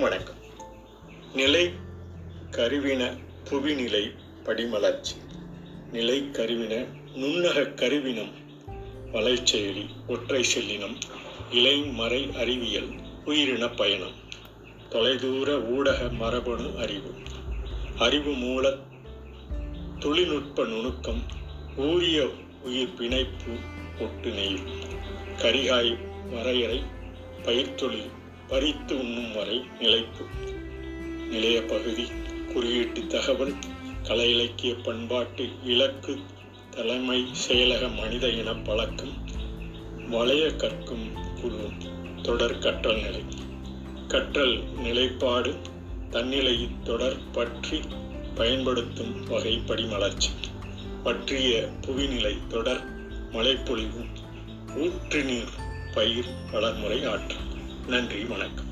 வணக்கம் நிலை கருவின புவிநிலை படிமலர்ச்சி. நிலை கருவின நுண்ணக கருவினம் வலைச்செயலி ஒற்றை செல்லினம் இலை மறை அறிவியல் உயிரின பயணம். தொலைதூர ஊடக மரபணு அறிவு. அறிவு மூல தொழில்நுட்ப நுணுக்கம் ஊரிய உயிர் பிணைப்பு ஒட்டு கரிகாய் வரையறை பயிர்த்தொழில் பறித்து உண்ணும் வரை நிலைப்பு நிலைய பகுதி குறியீட்டு தகவல் கலை இலக்கிய பண்பாட்டு இலக்கு தலைமை செயலக மனித இன பழக்கம் வளைய கற்கும் குழு தொடர் கற்றல் நிலை. கற்றல் நிலைப்பாடு தன்னிலை தொடர் பற்றி பயன்படுத்தும் வகை படிமலர்ச்சி பற்றிய புவிநிலை தொடர் மழைப்பொழிவு ஊற்று நீர் பயிர் வளர்முறை ஆற்றல். நன்றி வணக்கம்.